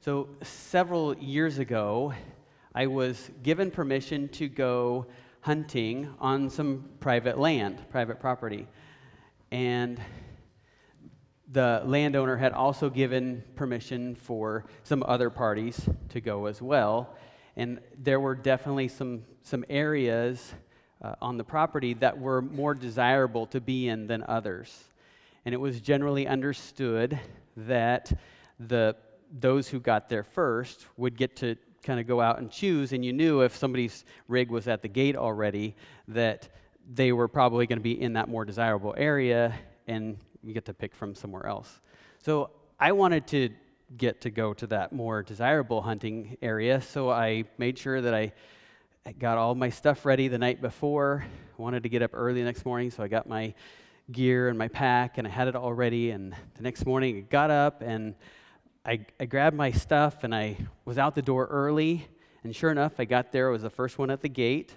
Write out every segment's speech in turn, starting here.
So, several years ago, I was given permission to go hunting on some private land, private property. And the landowner had also given permission for some other parties to go as well. And there were definitely some, some areas uh, on the property that were more desirable to be in than others. And it was generally understood that the, those who got there first would get to kind of go out and choose. And you knew if somebody's rig was at the gate already that they were probably going to be in that more desirable area and you get to pick from somewhere else. So I wanted to get to go to that more desirable hunting area, so I made sure that I got all my stuff ready the night before. I wanted to get up early the next morning, so I got my gear and my pack and I had it all ready. And the next morning, I got up and I, I grabbed my stuff and I was out the door early. And sure enough, I got there. I was the first one at the gate.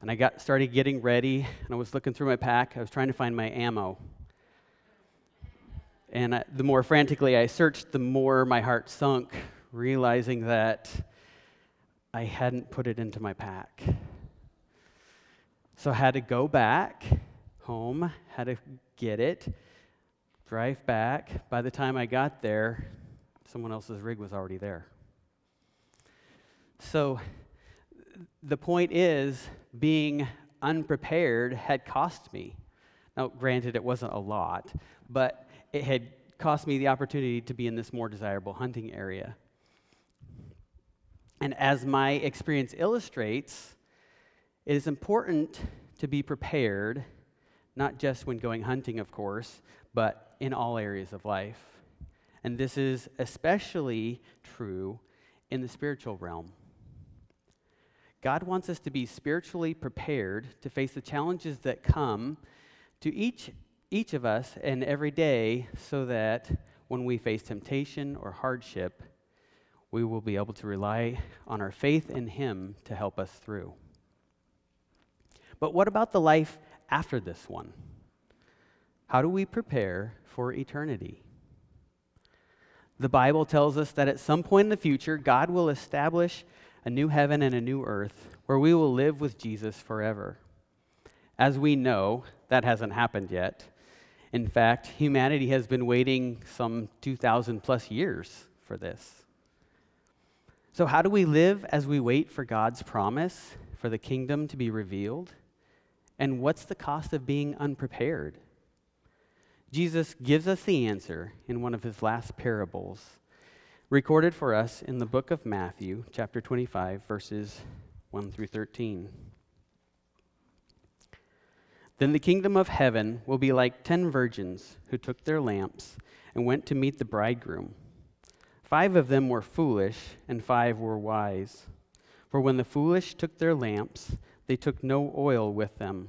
And I got started getting ready, and I was looking through my pack. I was trying to find my ammo. And I, the more frantically I searched, the more my heart sunk, realizing that I hadn't put it into my pack. So I had to go back home, had to get it, drive back. By the time I got there, someone else's rig was already there. So the point is, being unprepared had cost me. Now, granted, it wasn't a lot, but it had cost me the opportunity to be in this more desirable hunting area. And as my experience illustrates, it is important to be prepared, not just when going hunting, of course, but in all areas of life. And this is especially true in the spiritual realm. God wants us to be spiritually prepared to face the challenges that come to each, each of us and every day so that when we face temptation or hardship, we will be able to rely on our faith in Him to help us through. But what about the life after this one? How do we prepare for eternity? The Bible tells us that at some point in the future, God will establish a new heaven and a new earth where we will live with Jesus forever. As we know, that hasn't happened yet. In fact, humanity has been waiting some 2,000 plus years for this. So, how do we live as we wait for God's promise for the kingdom to be revealed? And what's the cost of being unprepared? Jesus gives us the answer in one of his last parables recorded for us in the book of Matthew, chapter 25, verses 1 through 13. Then the kingdom of heaven will be like ten virgins who took their lamps and went to meet the bridegroom. Five of them were foolish, and five were wise. For when the foolish took their lamps, they took no oil with them,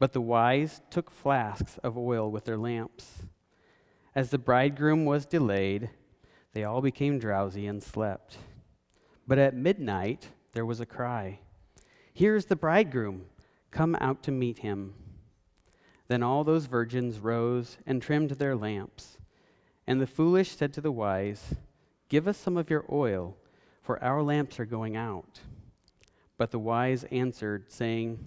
but the wise took flasks of oil with their lamps. As the bridegroom was delayed, they all became drowsy and slept. But at midnight there was a cry Here is the bridegroom! Come out to meet him. Then all those virgins rose and trimmed their lamps. And the foolish said to the wise, Give us some of your oil, for our lamps are going out. But the wise answered, saying,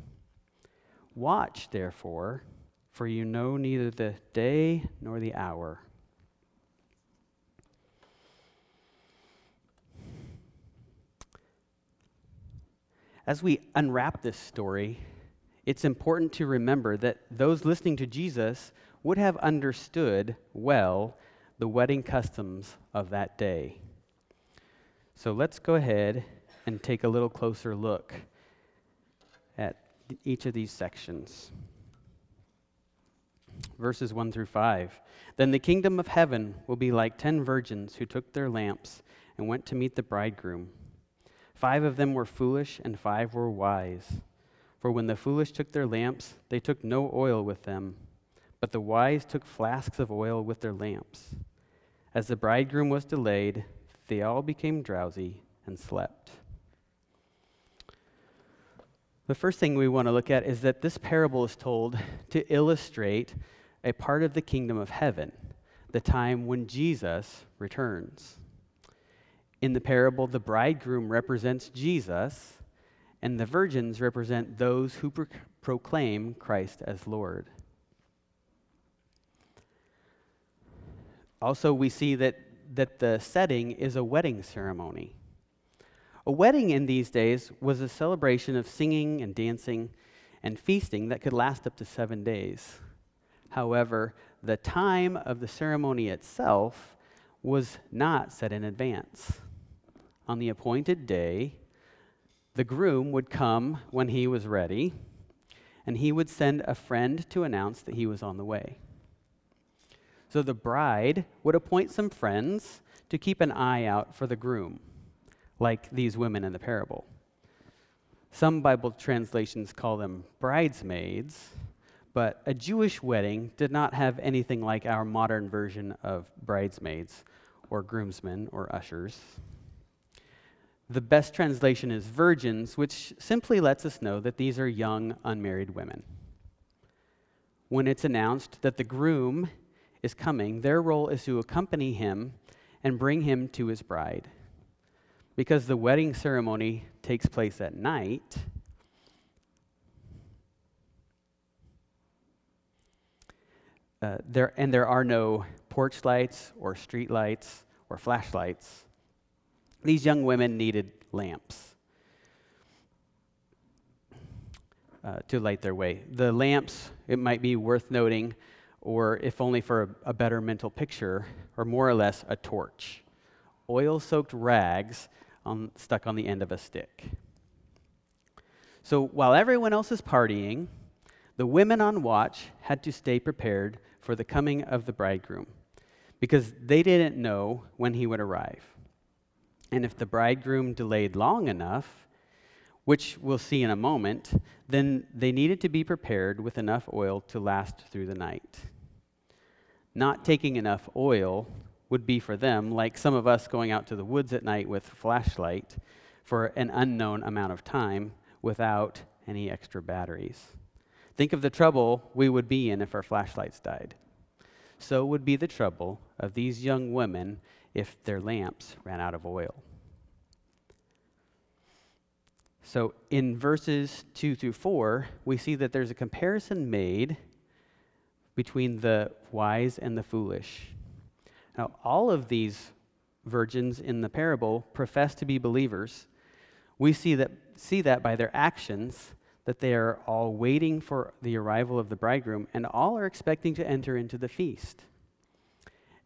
Watch, therefore, for you know neither the day nor the hour. As we unwrap this story, it's important to remember that those listening to Jesus would have understood well the wedding customs of that day. So let's go ahead and take a little closer look each of these sections. Verses 1 through 5. Then the kingdom of heaven will be like ten virgins who took their lamps and went to meet the bridegroom. Five of them were foolish, and five were wise. For when the foolish took their lamps, they took no oil with them, but the wise took flasks of oil with their lamps. As the bridegroom was delayed, they all became drowsy and slept. The first thing we want to look at is that this parable is told to illustrate a part of the kingdom of heaven, the time when Jesus returns. In the parable, the bridegroom represents Jesus, and the virgins represent those who pro- proclaim Christ as Lord. Also, we see that, that the setting is a wedding ceremony. A wedding in these days was a celebration of singing and dancing and feasting that could last up to seven days. However, the time of the ceremony itself was not set in advance. On the appointed day, the groom would come when he was ready, and he would send a friend to announce that he was on the way. So the bride would appoint some friends to keep an eye out for the groom, like these women in the parable. Some Bible translations call them bridesmaids, but a Jewish wedding did not have anything like our modern version of bridesmaids or groomsmen or ushers. The best translation is virgins, which simply lets us know that these are young, unmarried women. When it's announced that the groom is coming, their role is to accompany him and bring him to his bride. Because the wedding ceremony takes place at night, uh, there, and there are no porch lights or street lights or flashlights these young women needed lamps uh, to light their way. The lamps, it might be worth noting, or if only for a, a better mental picture, are more or less a torch. Oil soaked rags on, stuck on the end of a stick. So while everyone else is partying, the women on watch had to stay prepared for the coming of the bridegroom because they didn't know when he would arrive. And if the bridegroom delayed long enough, which we'll see in a moment, then they needed to be prepared with enough oil to last through the night. Not taking enough oil would be for them like some of us going out to the woods at night with flashlight for an unknown amount of time without any extra batteries. Think of the trouble we would be in if our flashlights died. So would be the trouble of these young women if their lamps ran out of oil. So in verses 2 through 4, we see that there's a comparison made between the wise and the foolish. Now, all of these virgins in the parable profess to be believers. We see that, see that by their actions, that they are all waiting for the arrival of the bridegroom, and all are expecting to enter into the feast.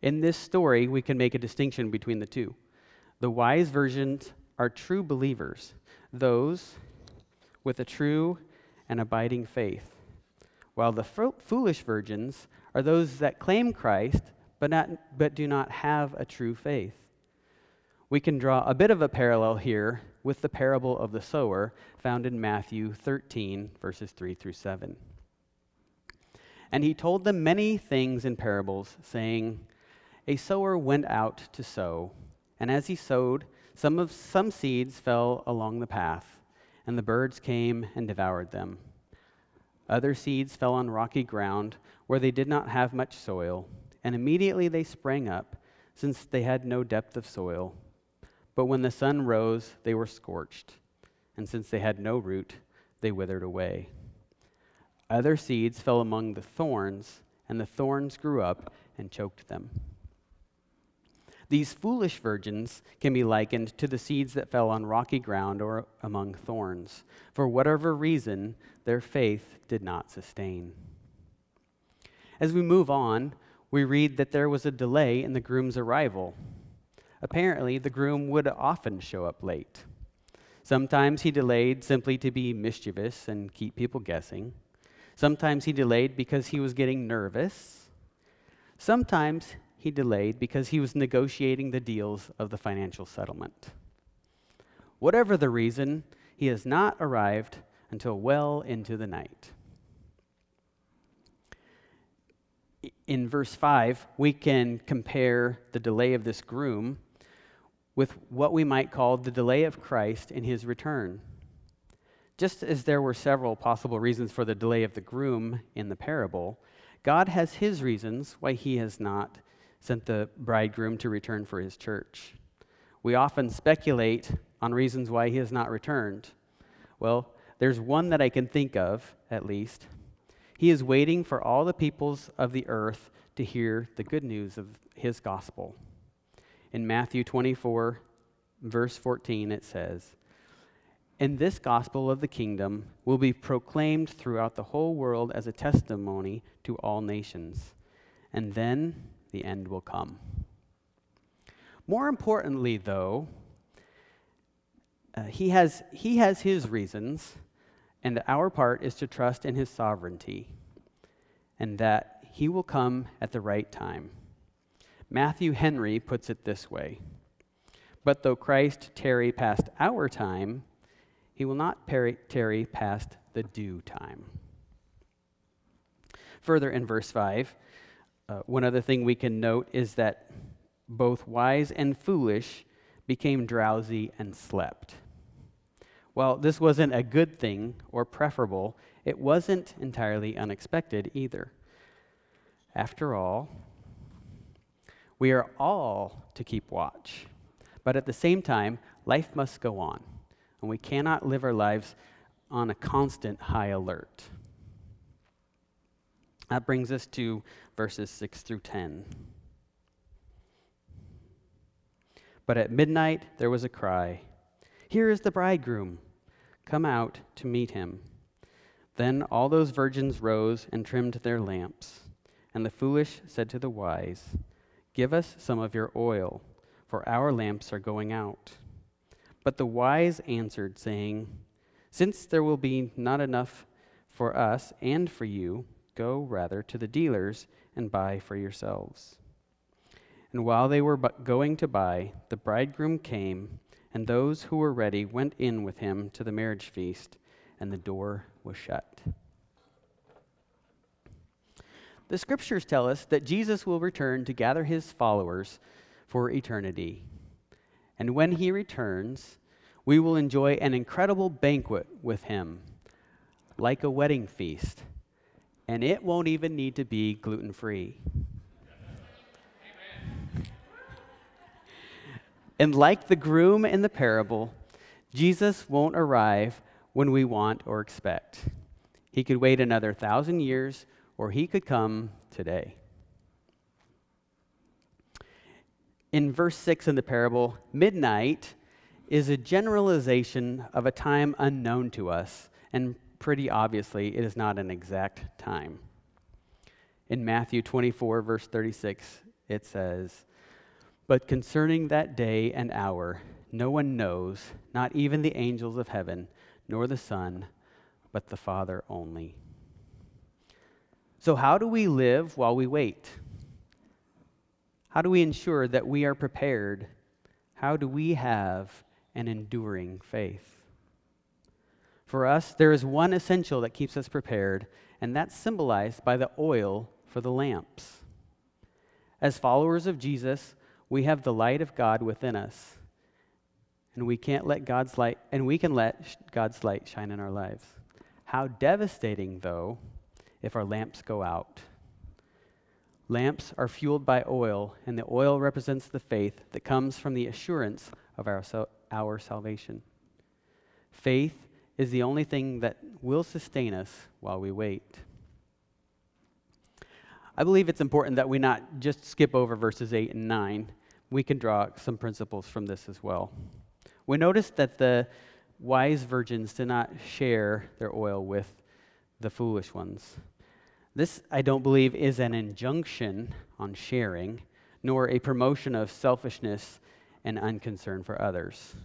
In this story, we can make a distinction between the two. The wise virgins are true believers, those with a true and abiding faith, while the foolish virgins are those that claim Christ but, not, but do not have a true faith. We can draw a bit of a parallel here with the parable of the sower found in Matthew 13, verses 3 through 7. And he told them many things in parables, saying, a sower went out to sow, and as he sowed, some of some seeds fell along the path, and the birds came and devoured them. Other seeds fell on rocky ground where they did not have much soil, and immediately they sprang up, since they had no depth of soil. But when the sun rose, they were scorched, and since they had no root, they withered away. Other seeds fell among the thorns, and the thorns grew up and choked them. These foolish virgins can be likened to the seeds that fell on rocky ground or among thorns. For whatever reason, their faith did not sustain. As we move on, we read that there was a delay in the groom's arrival. Apparently, the groom would often show up late. Sometimes he delayed simply to be mischievous and keep people guessing. Sometimes he delayed because he was getting nervous. Sometimes he delayed because he was negotiating the deals of the financial settlement. Whatever the reason, he has not arrived until well into the night. In verse 5, we can compare the delay of this groom with what we might call the delay of Christ in his return. Just as there were several possible reasons for the delay of the groom in the parable, God has his reasons why he has not sent the bridegroom to return for his church. We often speculate on reasons why he has not returned. Well, there's one that I can think of, at least. He is waiting for all the peoples of the earth to hear the good news of his gospel. In Matthew 24, verse 14, it says, And this gospel of the kingdom will be proclaimed throughout the whole world as a testimony to all nations, and then the end will come. More importantly, though, uh, he, has, he has his reasons, and our part is to trust in his sovereignty and that he will come at the right time. Matthew Henry puts it this way But though Christ tarry past our time, he will not tarry past the due time. Further in verse 5, uh, one other thing we can note is that both wise and foolish became drowsy and slept. While this wasn't a good thing or preferable, it wasn't entirely unexpected either. After all, we are all to keep watch. But at the same time, life must go on, and we cannot live our lives on a constant high alert. That brings us to verses 6 through 10. But at midnight there was a cry Here is the bridegroom! Come out to meet him. Then all those virgins rose and trimmed their lamps. And the foolish said to the wise, Give us some of your oil, for our lamps are going out. But the wise answered, saying, Since there will be not enough for us and for you, go rather to the dealers and buy for yourselves. And while they were going to buy, the bridegroom came, and those who were ready went in with him to the marriage feast, and the door was shut. The scriptures tell us that Jesus will return to gather his followers for eternity. And when he returns, we will enjoy an incredible banquet with him, like a wedding feast. And it won't even need to be gluten free. And like the groom in the parable, Jesus won't arrive when we want or expect. He could wait another thousand years or he could come today. In verse 6 in the parable, midnight is a generalization of a time unknown to us, and pretty obviously, it is not an exact time. In Matthew 24, verse 36, it says, But concerning that day and hour, no one knows, not even the angels of heaven, nor the Son, but the Father only. So, how do we live while we wait? How do we ensure that we are prepared? How do we have an enduring faith? For us, there is one essential that keeps us prepared, and that's symbolized by the oil for the lamps. As followers of Jesus, we have the light of God within us. And we can't let God's light and we can let God's light shine in our lives. How devastating though if our lamps go out. Lamps are fueled by oil, and the oil represents the faith that comes from the assurance of our, our salvation. Faith is the only thing that will sustain us while we wait. I believe it's important that we not just skip over verses 8 and 9. We can draw some principles from this as well. We notice that the wise virgins did not share their oil with the foolish ones. This, I don't believe, is an injunction on sharing, nor a promotion of selfishness and unconcern for others.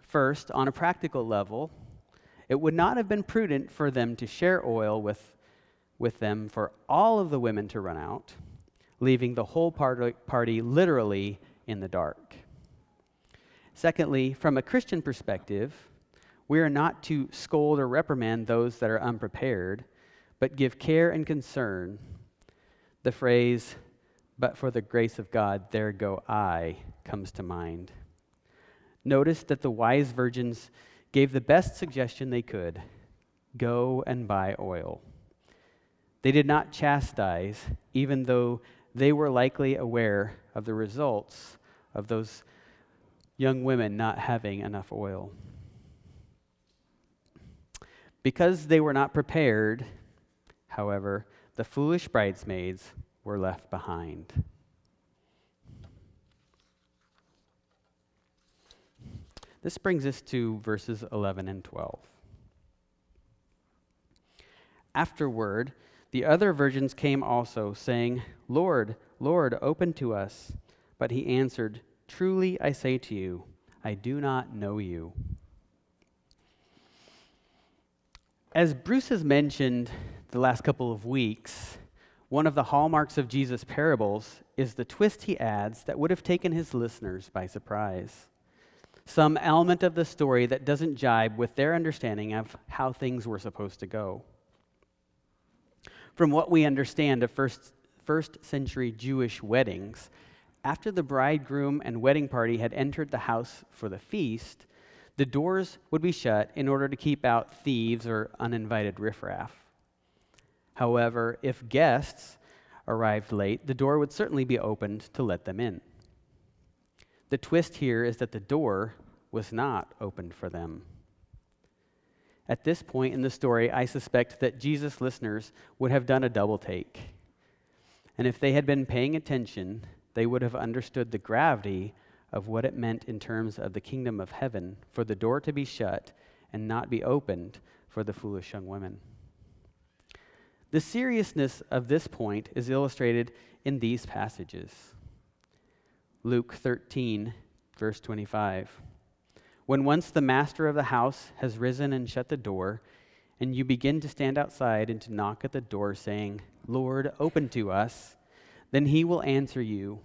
First, on a practical level, it would not have been prudent for them to share oil with, with them for all of the women to run out, leaving the whole party literally in the dark. Secondly, from a Christian perspective, we are not to scold or reprimand those that are unprepared, but give care and concern. The phrase, but for the grace of God, there go I, comes to mind. Notice that the wise virgins gave the best suggestion they could go and buy oil. They did not chastise, even though they were likely aware of the results of those young women not having enough oil. Because they were not prepared, however, the foolish bridesmaids were left behind. This brings us to verses 11 and 12. Afterward, the other virgins came also, saying, Lord, Lord, open to us. But he answered, Truly I say to you, I do not know you. As Bruce has mentioned the last couple of weeks, one of the hallmarks of Jesus' parables is the twist he adds that would have taken his listeners by surprise. Some element of the story that doesn't jibe with their understanding of how things were supposed to go. From what we understand of first, first century Jewish weddings, after the bridegroom and wedding party had entered the house for the feast, the doors would be shut in order to keep out thieves or uninvited riffraff. However, if guests arrived late, the door would certainly be opened to let them in. The twist here is that the door was not opened for them. At this point in the story, I suspect that Jesus' listeners would have done a double take. And if they had been paying attention, they would have understood the gravity of what it meant in terms of the kingdom of heaven for the door to be shut and not be opened for the foolish young women. The seriousness of this point is illustrated in these passages. Luke 13, verse 25. When once the master of the house has risen and shut the door, and you begin to stand outside and to knock at the door, saying, Lord, open to us, then he will answer you,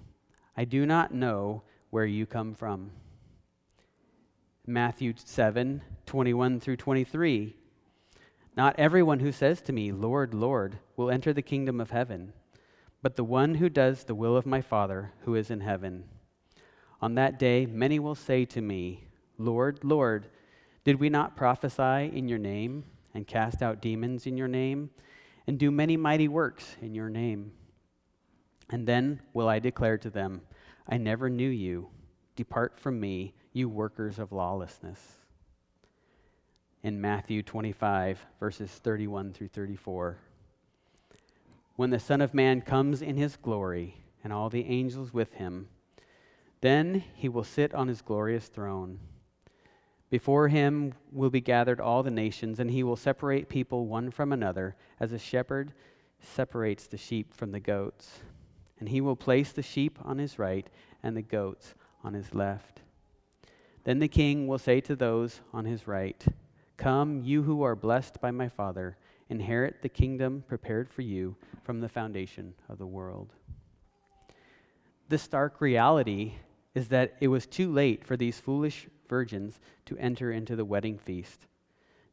I do not know where you come from. Matthew 7 21 through 23. Not everyone who says to me, Lord, Lord, will enter the kingdom of heaven, but the one who does the will of my Father who is in heaven. On that day, many will say to me, Lord, Lord, did we not prophesy in your name and cast out demons in your name and do many mighty works in your name? And then will I declare to them, I never knew you. Depart from me, you workers of lawlessness. In Matthew 25, verses 31 through 34. When the Son of Man comes in his glory, and all the angels with him, then he will sit on his glorious throne. Before him will be gathered all the nations, and he will separate people one from another, as a shepherd separates the sheep from the goats and he will place the sheep on his right and the goats on his left. Then the king will say to those on his right, Come, you who are blessed by my Father, inherit the kingdom prepared for you from the foundation of the world. The stark reality is that it was too late for these foolish virgins to enter into the wedding feast,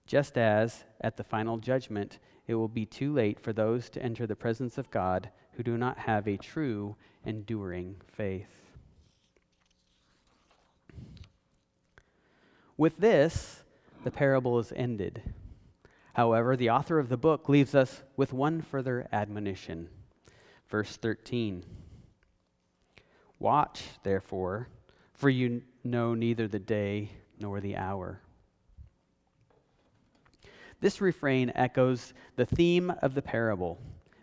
just as at the final judgment it will be too late for those to enter the presence of God who do not have a true, enduring faith. With this, the parable is ended. However, the author of the book leaves us with one further admonition. Verse 13 Watch, therefore, for you know neither the day nor the hour. This refrain echoes the theme of the parable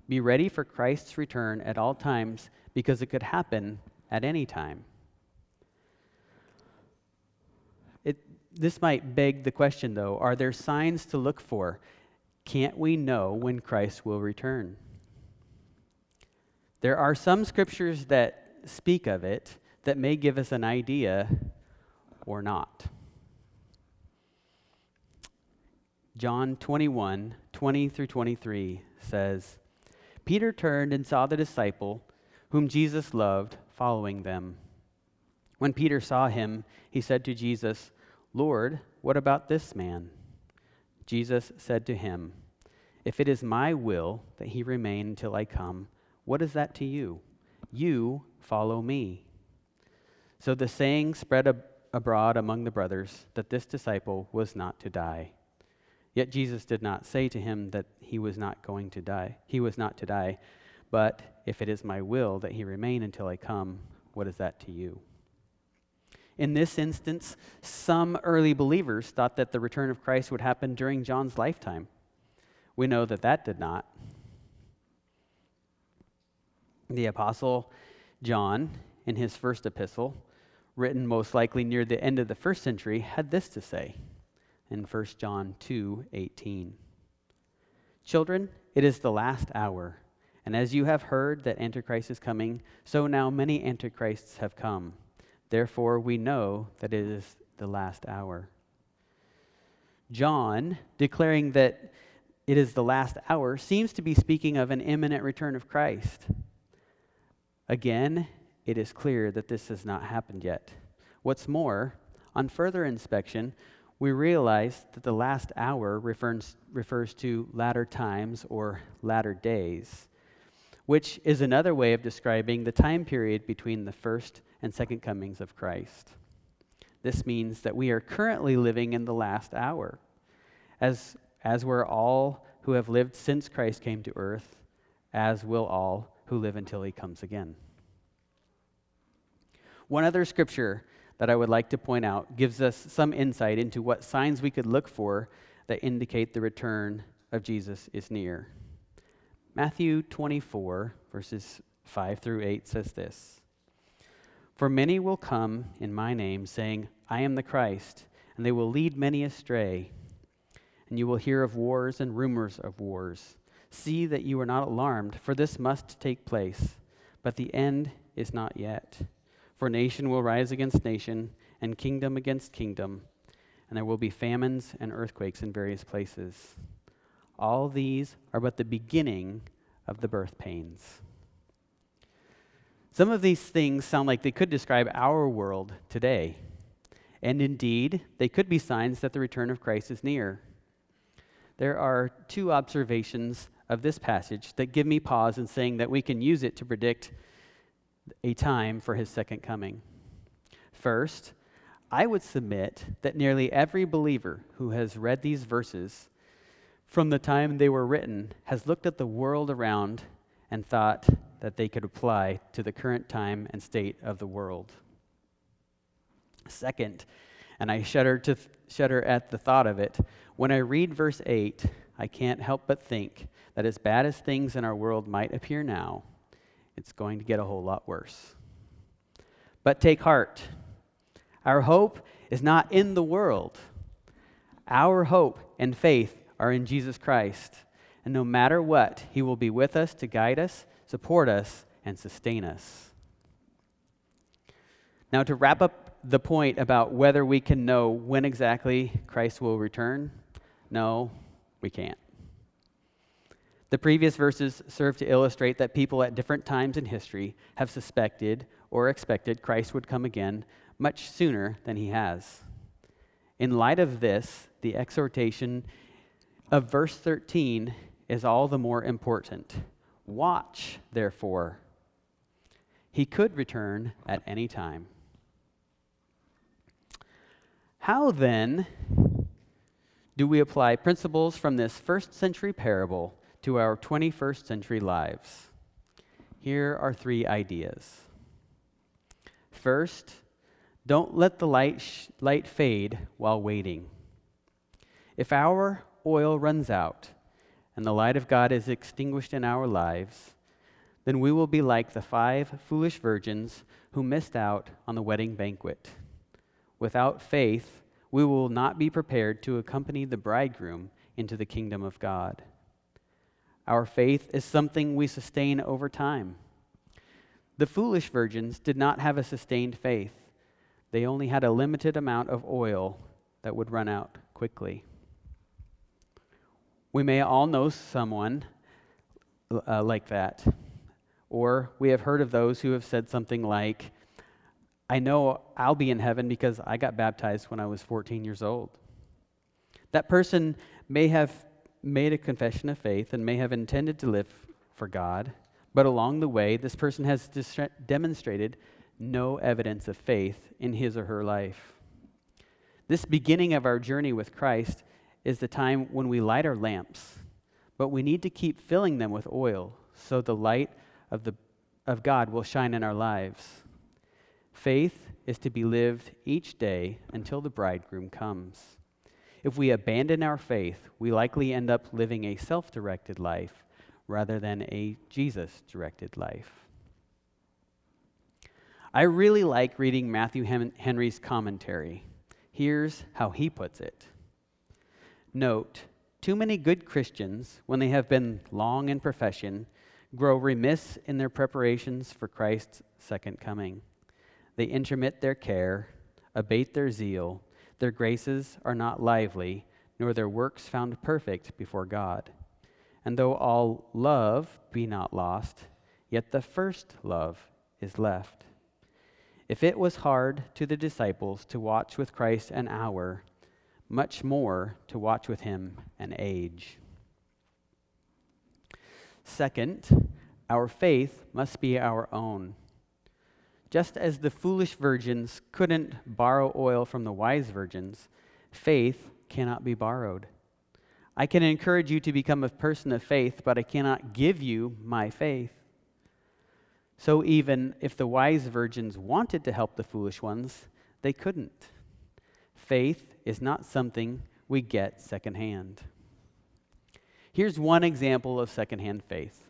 be ready for Christ's return at all times because it could happen at any time. It, this might beg the question, though are there signs to look for? Can't we know when Christ will return? There are some scriptures that speak of it that may give us an idea or not. John 21, 20 through 23 says, Peter turned and saw the disciple whom Jesus loved, following them. When Peter saw him, he said to Jesus, Lord, what about this man? Jesus said to him, If it is my will that he remain until I come, what is that to you? You follow me. So the saying spread ab- abroad among the brothers that this disciple was not to die. Yet Jesus did not say to him that he was not going to die. He was not to die. But if it is my will that he remain until I come, what is that to you? In this instance, some early believers thought that the return of Christ would happen during John's lifetime. We know that that did not. The Apostle John, in his first epistle, written most likely near the end of the first century, had this to say in 1 John 2 18. Children, it is the last hour. And as you have heard that Antichrist is coming, so now many Antichrists have come. Therefore, we know that it is the last hour. John, declaring that it is the last hour, seems to be speaking of an imminent return of Christ. Again, it is clear that this has not happened yet. What's more, on further inspection, we realize that the last hour refers, refers to latter times or latter days, which is another way of describing the time period between the first and second comings of Christ. This means that we are currently living in the last hour, as, as we're all who have lived since Christ came to earth, as will all who live until he comes again. One other scripture that I would like to point out gives us some insight into what signs we could look for that indicate the return of Jesus is near. Matthew 24, verses 5 through 8 says this For many will come in my name, saying, I am the Christ, and they will lead many astray. And you will hear of wars and rumors of wars. See that you are not alarmed, for this must take place, but the end is not yet. For nation will rise against nation, and kingdom against kingdom, and there will be famines and earthquakes in various places. All these are but the beginning of the birth pains. Some of these things sound like they could describe our world today. And indeed, they could be signs that the return of Christ is near. There are two observations of this passage that give me pause in saying that we can use it to predict a time for his second coming. First, I would submit that nearly every believer who has read these verses from the time they were written has looked at the world around and thought that they could apply to the current time and state of the world. Second, and I shudder to th- shudder at the thought of it, when I read verse 8, I can't help but think that as bad as things in our world might appear now, it's going to get a whole lot worse. But take heart. Our hope is not in the world. Our hope and faith are in Jesus Christ. And no matter what, He will be with us to guide us, support us, and sustain us. Now, to wrap up the point about whether we can know when exactly Christ will return, no, we can't. The previous verses serve to illustrate that people at different times in history have suspected or expected Christ would come again much sooner than he has. In light of this, the exhortation of verse 13 is all the more important. Watch, therefore. He could return at any time. How then do we apply principles from this first century parable to our 21st century lives. Here are three ideas. First, don't let the light, sh- light fade while waiting. If our oil runs out and the light of God is extinguished in our lives, then we will be like the five foolish virgins who missed out on the wedding banquet. Without faith, we will not be prepared to accompany the bridegroom into the kingdom of God. Our faith is something we sustain over time. The foolish virgins did not have a sustained faith, they only had a limited amount of oil that would run out quickly. We may all know someone uh, like that. Or we have heard of those who have said something like, I know I'll be in heaven because I got baptized when I was 14 years old. That person may have made a confession of faith and may have intended to live for God, but along the way, this person has demonstrated no evidence of faith in his or her life. This beginning of our journey with Christ is the time when we light our lamps, but we need to keep filling them with oil so the light of, the, of God will shine in our lives. Faith is to be lived each day until the bridegroom comes. If we abandon our faith, we likely end up living a self directed life rather than a Jesus directed life. I really like reading Matthew Henry's commentary. Here's how he puts it Note, too many good Christians, when they have been long in profession, grow remiss in their preparations for Christ's second coming. They intermit their care, abate their zeal, their graces are not lively, nor their works found perfect before God. And though all love be not lost, yet the first love is left. If it was hard to the disciples to watch with Christ an hour, much more to watch with him an age. Second, our faith must be our own. Just as the foolish virgins couldn't borrow oil from the wise virgins, faith cannot be borrowed. I can encourage you to become a person of faith, but I cannot give you my faith. So, even if the wise virgins wanted to help the foolish ones, they couldn't. Faith is not something we get secondhand. Here's one example of secondhand faith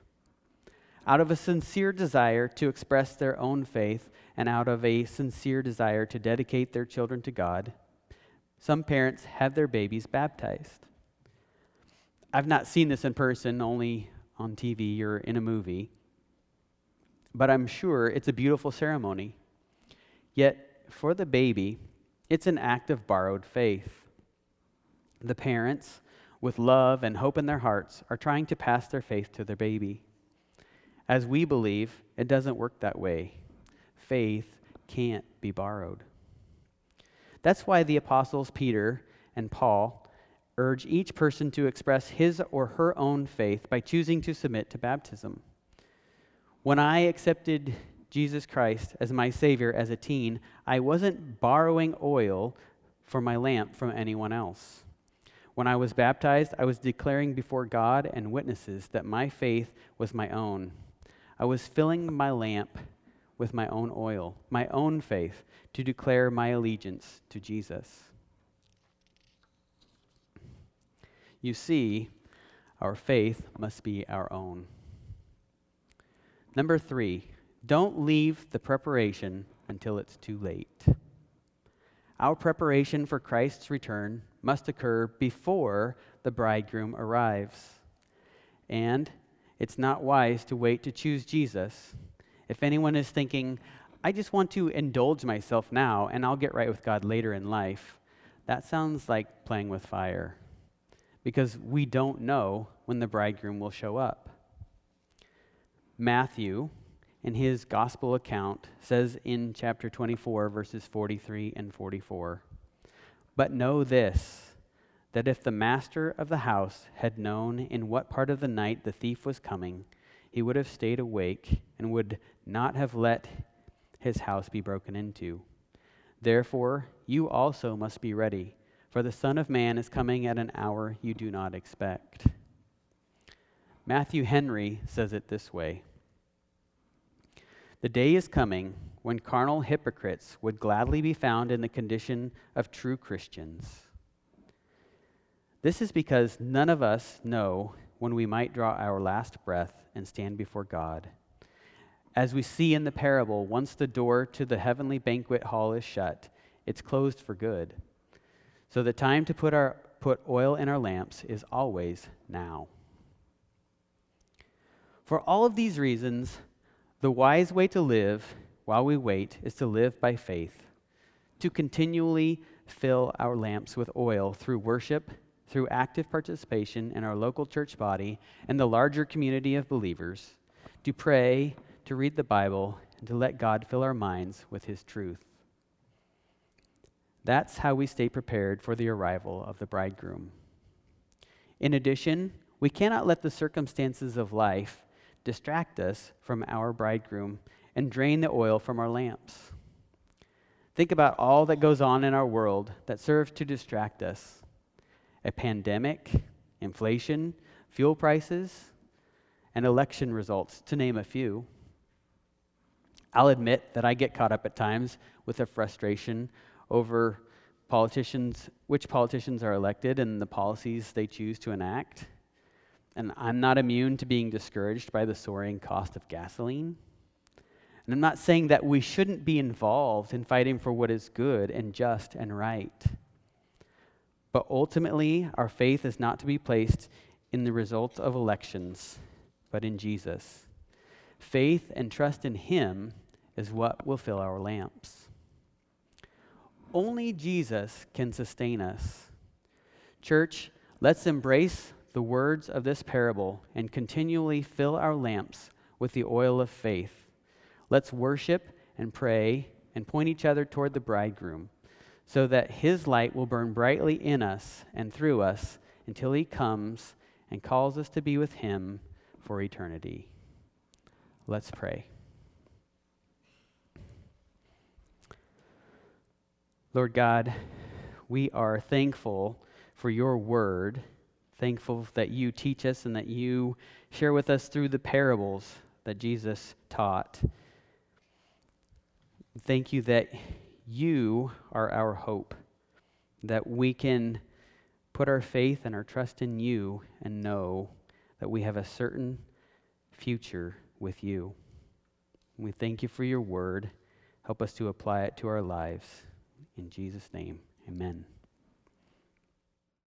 out of a sincere desire to express their own faith and out of a sincere desire to dedicate their children to God, some parents have their babies baptized. I've not seen this in person, only on TV or in a movie, but I'm sure it's a beautiful ceremony. Yet, for the baby, it's an act of borrowed faith. The parents, with love and hope in their hearts, are trying to pass their faith to their baby. As we believe, it doesn't work that way. Faith can't be borrowed. That's why the apostles Peter and Paul urge each person to express his or her own faith by choosing to submit to baptism. When I accepted Jesus Christ as my Savior as a teen, I wasn't borrowing oil for my lamp from anyone else. When I was baptized, I was declaring before God and witnesses that my faith was my own. I was filling my lamp with my own oil, my own faith, to declare my allegiance to Jesus. You see, our faith must be our own. Number three, don't leave the preparation until it's too late. Our preparation for Christ's return must occur before the bridegroom arrives. And it's not wise to wait to choose Jesus. If anyone is thinking, I just want to indulge myself now and I'll get right with God later in life, that sounds like playing with fire because we don't know when the bridegroom will show up. Matthew, in his gospel account, says in chapter 24, verses 43 and 44 But know this that if the master of the house had known in what part of the night the thief was coming, he would have stayed awake and would not have let his house be broken into. Therefore, you also must be ready, for the Son of Man is coming at an hour you do not expect. Matthew Henry says it this way The day is coming when carnal hypocrites would gladly be found in the condition of true Christians this is because none of us know when we might draw our last breath and stand before God. As we see in the parable, once the door to the heavenly banquet hall is shut, it's closed for good. So the time to put, our, put oil in our lamps is always now. For all of these reasons, the wise way to live while we wait is to live by faith, to continually fill our lamps with oil through worship through active participation in our local church body and the larger community of believers, to pray, to read the Bible and to let God fill our minds with His truth. That's how we stay prepared for the arrival of the bridegroom. In addition, we cannot let the circumstances of life distract us from our bridegroom and drain the oil from our lamps. Think about all that goes on in our world that serves to distract us a pandemic, inflation, fuel prices, and election results, to name a few. I'll admit that I get caught up at times with a frustration over politicians, which politicians are elected and the policies they choose to enact. And I'm not immune to being discouraged by the soaring cost of gasoline. And I'm not saying that we shouldn't be involved in fighting for what is good and just and right. But ultimately, our faith is not to be placed in the results of elections, but in Jesus. Faith and trust in Him is what will fill our lamps. Only Jesus can sustain us. Church, let's embrace the words of this parable and continually fill our lamps with the oil of faith. Let's worship and pray and point each other toward the bridegroom so that his light will burn brightly in us and through us until he comes and calls us to be with him for eternity. Let's pray. Lord God, we are thankful for your word thankful that you teach us and that you share with us through the parables that Jesus taught. Thank you that you are our hope, that we can put our faith and our trust in you and know that we have a certain future with you. We thank you for your word. Help us to apply it to our lives. In Jesus' name, amen.